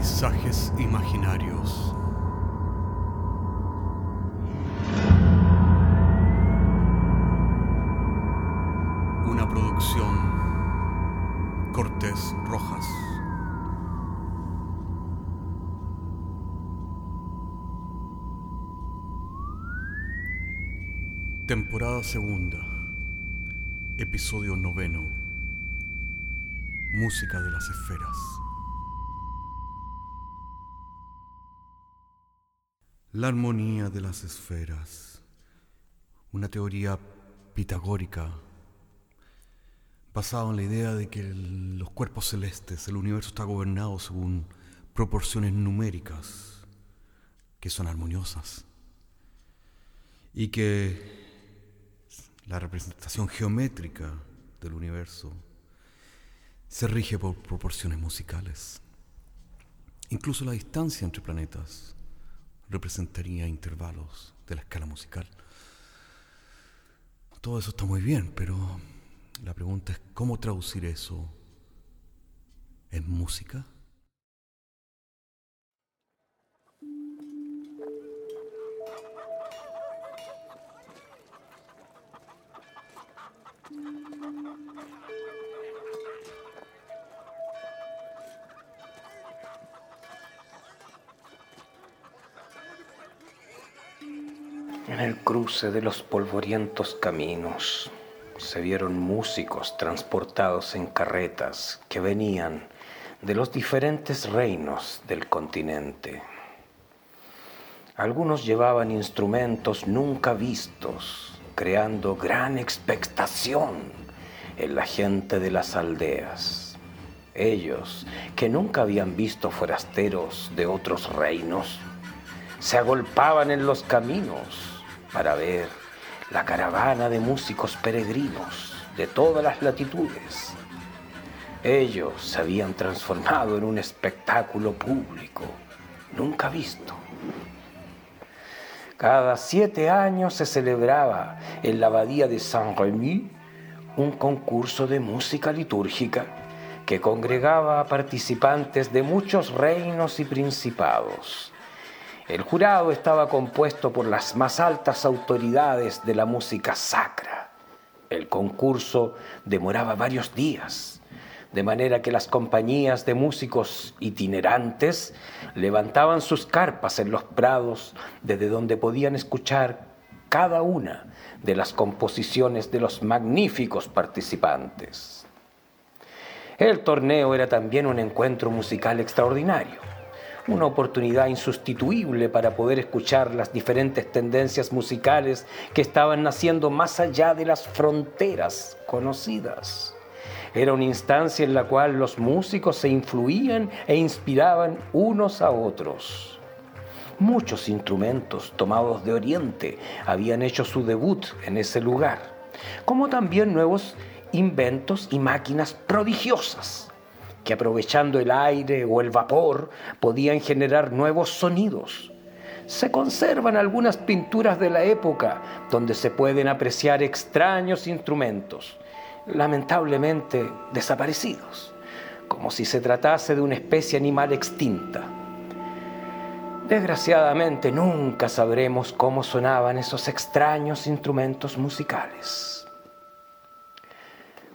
Paisajes imaginarios. Una producción Cortés Rojas. Temporada segunda. Episodio noveno. Música de las esferas. La armonía de las esferas. Una teoría pitagórica basada en la idea de que los cuerpos celestes, el universo está gobernado según proporciones numéricas que son armoniosas y que la representación geométrica del universo se rige por proporciones musicales. Incluso la distancia entre planetas representaría intervalos de la escala musical. Todo eso está muy bien, pero la pregunta es cómo traducir eso en música. De los polvorientos caminos se vieron músicos transportados en carretas que venían de los diferentes reinos del continente. Algunos llevaban instrumentos nunca vistos, creando gran expectación en la gente de las aldeas. Ellos, que nunca habían visto forasteros de otros reinos, se agolpaban en los caminos para ver la caravana de músicos peregrinos de todas las latitudes. Ellos se habían transformado en un espectáculo público nunca visto. Cada siete años se celebraba en la abadía de Saint-Rémy un concurso de música litúrgica que congregaba a participantes de muchos reinos y principados. El jurado estaba compuesto por las más altas autoridades de la música sacra. El concurso demoraba varios días, de manera que las compañías de músicos itinerantes levantaban sus carpas en los prados desde donde podían escuchar cada una de las composiciones de los magníficos participantes. El torneo era también un encuentro musical extraordinario una oportunidad insustituible para poder escuchar las diferentes tendencias musicales que estaban naciendo más allá de las fronteras conocidas. Era una instancia en la cual los músicos se influían e inspiraban unos a otros. Muchos instrumentos tomados de Oriente habían hecho su debut en ese lugar, como también nuevos inventos y máquinas prodigiosas que aprovechando el aire o el vapor podían generar nuevos sonidos. Se conservan algunas pinturas de la época donde se pueden apreciar extraños instrumentos, lamentablemente desaparecidos, como si se tratase de una especie animal extinta. Desgraciadamente nunca sabremos cómo sonaban esos extraños instrumentos musicales.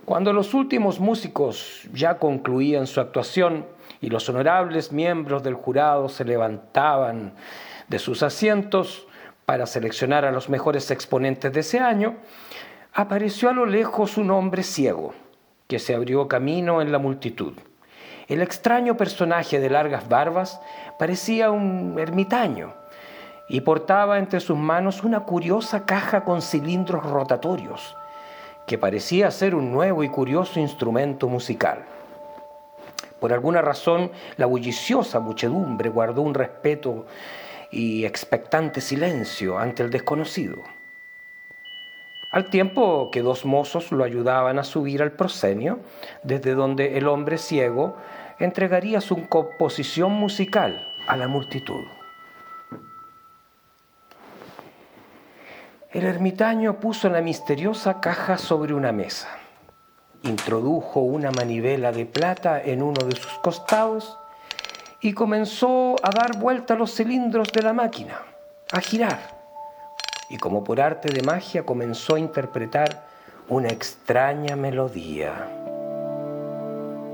Cuando los últimos músicos ya concluían su actuación y los honorables miembros del jurado se levantaban de sus asientos para seleccionar a los mejores exponentes de ese año, apareció a lo lejos un hombre ciego que se abrió camino en la multitud. El extraño personaje de largas barbas parecía un ermitaño y portaba entre sus manos una curiosa caja con cilindros rotatorios que parecía ser un nuevo y curioso instrumento musical. Por alguna razón, la bulliciosa muchedumbre guardó un respeto y expectante silencio ante el desconocido. Al tiempo que dos mozos lo ayudaban a subir al proscenio, desde donde el hombre ciego entregaría su composición musical a la multitud. El ermitaño puso la misteriosa caja sobre una mesa, introdujo una manivela de plata en uno de sus costados y comenzó a dar vuelta los cilindros de la máquina, a girar. Y como por arte de magia comenzó a interpretar una extraña melodía.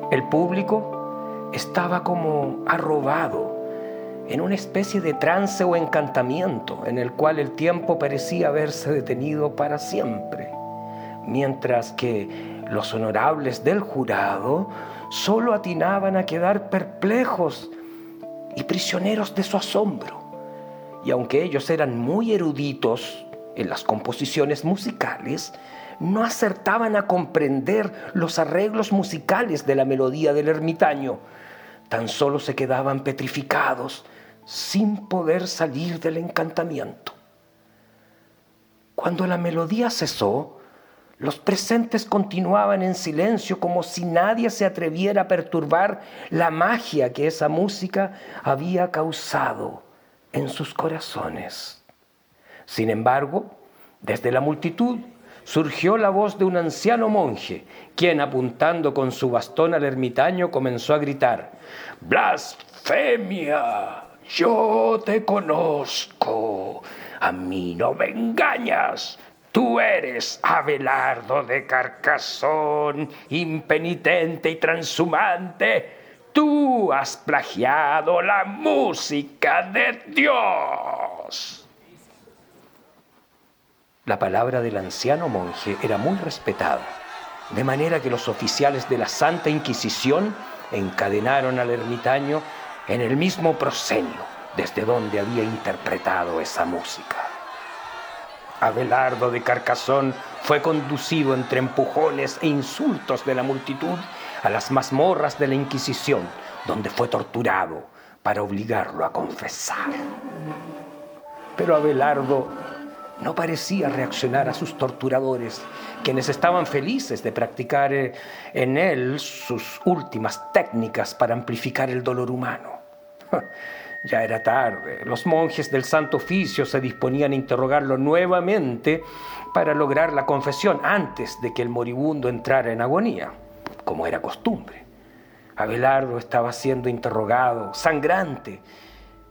El público estaba como arrobado en una especie de trance o encantamiento en el cual el tiempo parecía haberse detenido para siempre, mientras que los honorables del jurado solo atinaban a quedar perplejos y prisioneros de su asombro. Y aunque ellos eran muy eruditos en las composiciones musicales, no acertaban a comprender los arreglos musicales de la melodía del ermitaño. Tan solo se quedaban petrificados, sin poder salir del encantamiento. Cuando la melodía cesó, los presentes continuaban en silencio como si nadie se atreviera a perturbar la magia que esa música había causado en sus corazones. Sin embargo, desde la multitud surgió la voz de un anciano monje, quien apuntando con su bastón al ermitaño comenzó a gritar, ¡Blasfemia! Yo te conozco, a mí no me engañas, Tú eres Abelardo de Carcasón, impenitente y transhumante. Tú has plagiado la música de Dios. La palabra del anciano monje era muy respetada, de manera que los oficiales de la Santa Inquisición encadenaron al ermitaño en el mismo proscenio desde donde había interpretado esa música. Abelardo de Carcasón fue conducido entre empujones e insultos de la multitud a las mazmorras de la Inquisición, donde fue torturado para obligarlo a confesar. Pero Abelardo no parecía reaccionar a sus torturadores, quienes estaban felices de practicar eh, en él sus últimas técnicas para amplificar el dolor humano. Ya era tarde. Los monjes del Santo Oficio se disponían a interrogarlo nuevamente para lograr la confesión antes de que el moribundo entrara en agonía, como era costumbre. Abelardo estaba siendo interrogado, sangrante,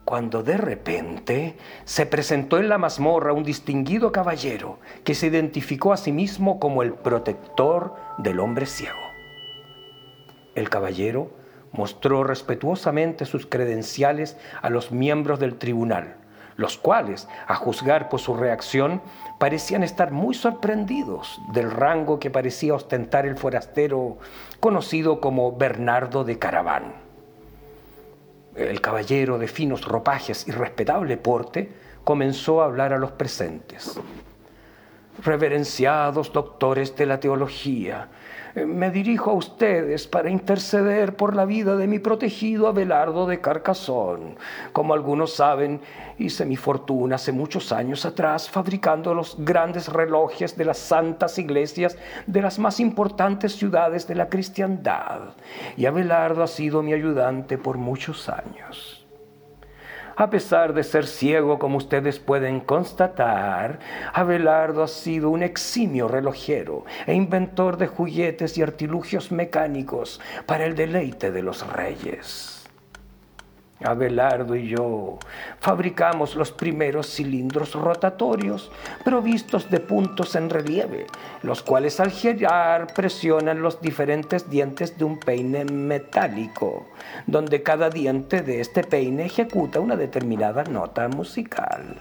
cuando de repente se presentó en la mazmorra un distinguido caballero que se identificó a sí mismo como el protector del hombre ciego. El caballero mostró respetuosamente sus credenciales a los miembros del tribunal, los cuales, a juzgar por su reacción, parecían estar muy sorprendidos del rango que parecía ostentar el forastero conocido como Bernardo de Caraván. El caballero de finos ropajes y respetable porte comenzó a hablar a los presentes. Reverenciados doctores de la teología, me dirijo a ustedes para interceder por la vida de mi protegido Abelardo de Carcasón. Como algunos saben, hice mi fortuna hace muchos años atrás fabricando los grandes relojes de las santas iglesias de las más importantes ciudades de la cristiandad. Y Abelardo ha sido mi ayudante por muchos años. A pesar de ser ciego, como ustedes pueden constatar, Abelardo ha sido un eximio relojero e inventor de juguetes y artilugios mecánicos para el deleite de los reyes. Abelardo y yo fabricamos los primeros cilindros rotatorios provistos de puntos en relieve, los cuales al girar presionan los diferentes dientes de un peine metálico, donde cada diente de este peine ejecuta una determinada nota musical.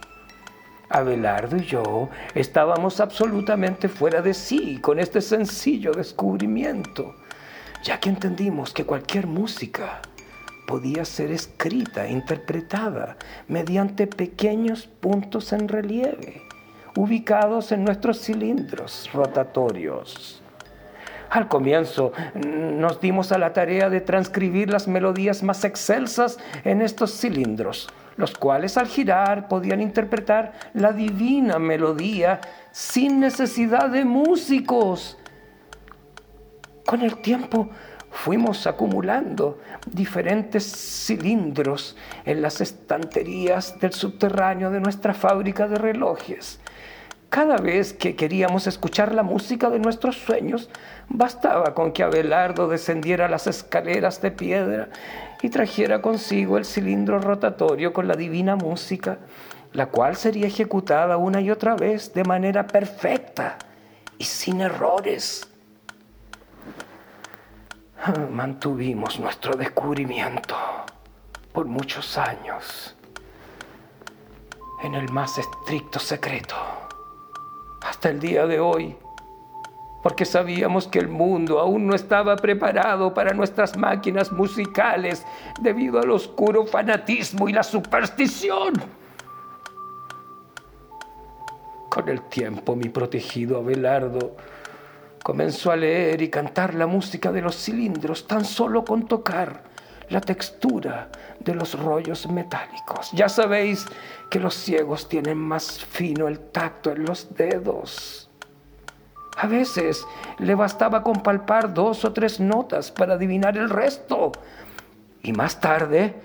Abelardo y yo estábamos absolutamente fuera de sí con este sencillo descubrimiento, ya que entendimos que cualquier música podía ser escrita interpretada mediante pequeños puntos en relieve, ubicados en nuestros cilindros rotatorios. Al comienzo nos dimos a la tarea de transcribir las melodías más excelsas en estos cilindros, los cuales al girar podían interpretar la divina melodía sin necesidad de músicos. Con el tiempo fuimos acumulando diferentes cilindros en las estanterías del subterráneo de nuestra fábrica de relojes. Cada vez que queríamos escuchar la música de nuestros sueños, bastaba con que Abelardo descendiera las escaleras de piedra y trajera consigo el cilindro rotatorio con la divina música, la cual sería ejecutada una y otra vez de manera perfecta y sin errores. Mantuvimos nuestro descubrimiento por muchos años en el más estricto secreto, hasta el día de hoy, porque sabíamos que el mundo aún no estaba preparado para nuestras máquinas musicales debido al oscuro fanatismo y la superstición. Con el tiempo mi protegido Abelardo comenzó a leer y cantar la música de los cilindros tan solo con tocar la textura de los rollos metálicos. Ya sabéis que los ciegos tienen más fino el tacto en los dedos. A veces le bastaba con palpar dos o tres notas para adivinar el resto. Y más tarde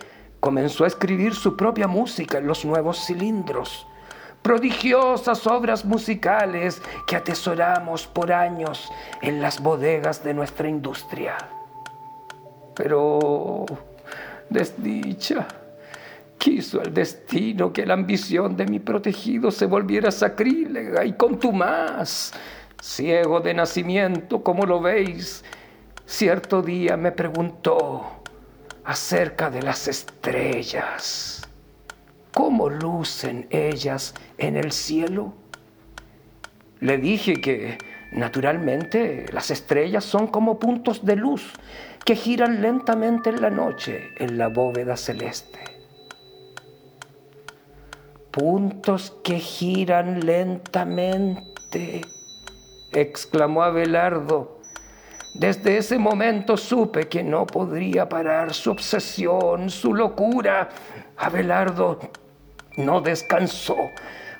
comenzó a escribir su propia música en los nuevos cilindros. Prodigiosas obras musicales que atesoramos por años en las bodegas de nuestra industria. Pero, desdicha, quiso el destino que la ambición de mi protegido se volviera sacrílega y contumaz. Ciego de nacimiento, como lo veis, cierto día me preguntó acerca de las estrellas. ¿Cómo lucen ellas en el cielo? Le dije que, naturalmente, las estrellas son como puntos de luz que giran lentamente en la noche en la bóveda celeste. Puntos que giran lentamente, exclamó Abelardo. Desde ese momento supe que no podría parar su obsesión, su locura. Abelardo no descansó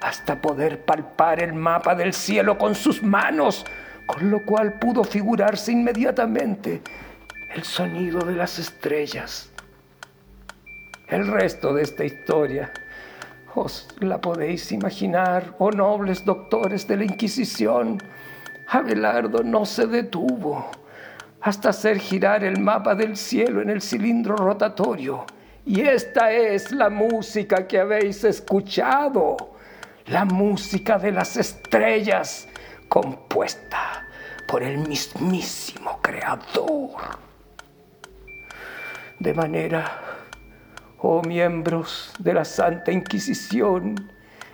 hasta poder palpar el mapa del cielo con sus manos, con lo cual pudo figurarse inmediatamente el sonido de las estrellas. El resto de esta historia os la podéis imaginar, oh nobles doctores de la Inquisición. Abelardo no se detuvo hasta hacer girar el mapa del cielo en el cilindro rotatorio. Y esta es la música que habéis escuchado, la música de las estrellas, compuesta por el mismísimo Creador. De manera, oh miembros de la Santa Inquisición,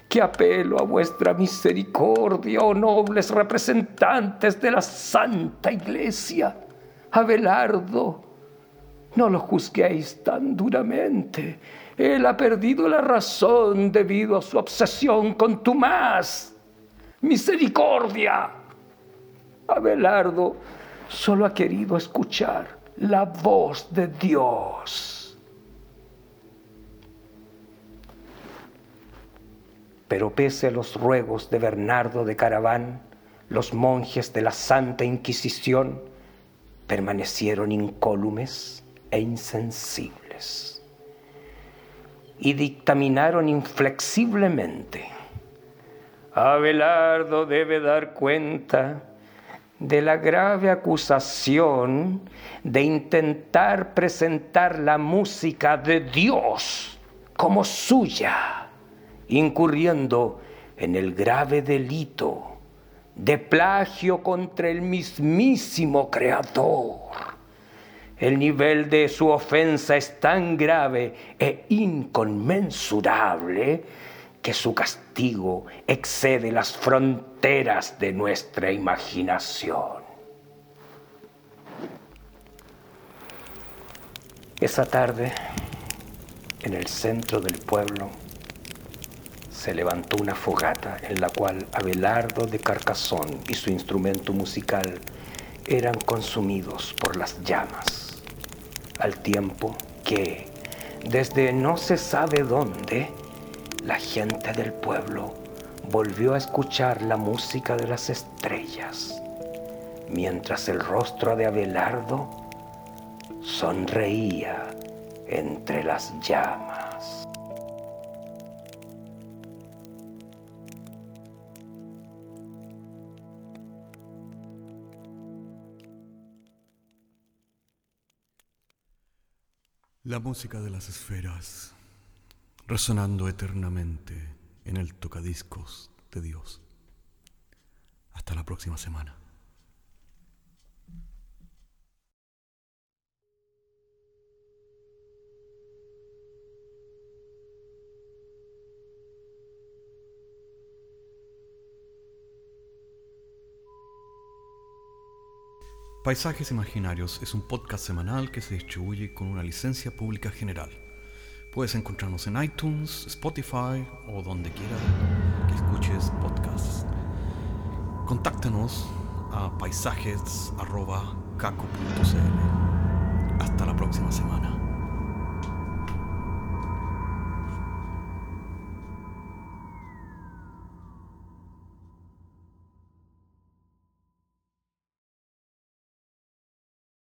que apelo a vuestra misericordia, oh nobles representantes de la Santa Iglesia, Abelardo, no lo juzguéis tan duramente. Él ha perdido la razón debido a su obsesión con tu más. Misericordia. Abelardo solo ha querido escuchar la voz de Dios. Pero pese a los ruegos de Bernardo de Caraván, los monjes de la Santa Inquisición permanecieron incólumes e insensibles y dictaminaron inflexiblemente. Abelardo debe dar cuenta de la grave acusación de intentar presentar la música de Dios como suya, incurriendo en el grave delito de plagio contra el mismísimo Creador. El nivel de su ofensa es tan grave e inconmensurable que su castigo excede las fronteras de nuestra imaginación. Esa tarde, en el centro del pueblo, se levantó una fogata en la cual Abelardo de Carcasón y su instrumento musical eran consumidos por las llamas, al tiempo que, desde no se sabe dónde, la gente del pueblo volvió a escuchar la música de las estrellas, mientras el rostro de Abelardo sonreía entre las llamas. La música de las esferas, resonando eternamente en el tocadiscos de Dios. Hasta la próxima semana. Paisajes Imaginarios es un podcast semanal que se distribuye con una licencia pública general. Puedes encontrarnos en iTunes, Spotify o donde quiera que escuches podcasts. Contáctanos a paisajes.caco.cl. Hasta la próxima semana.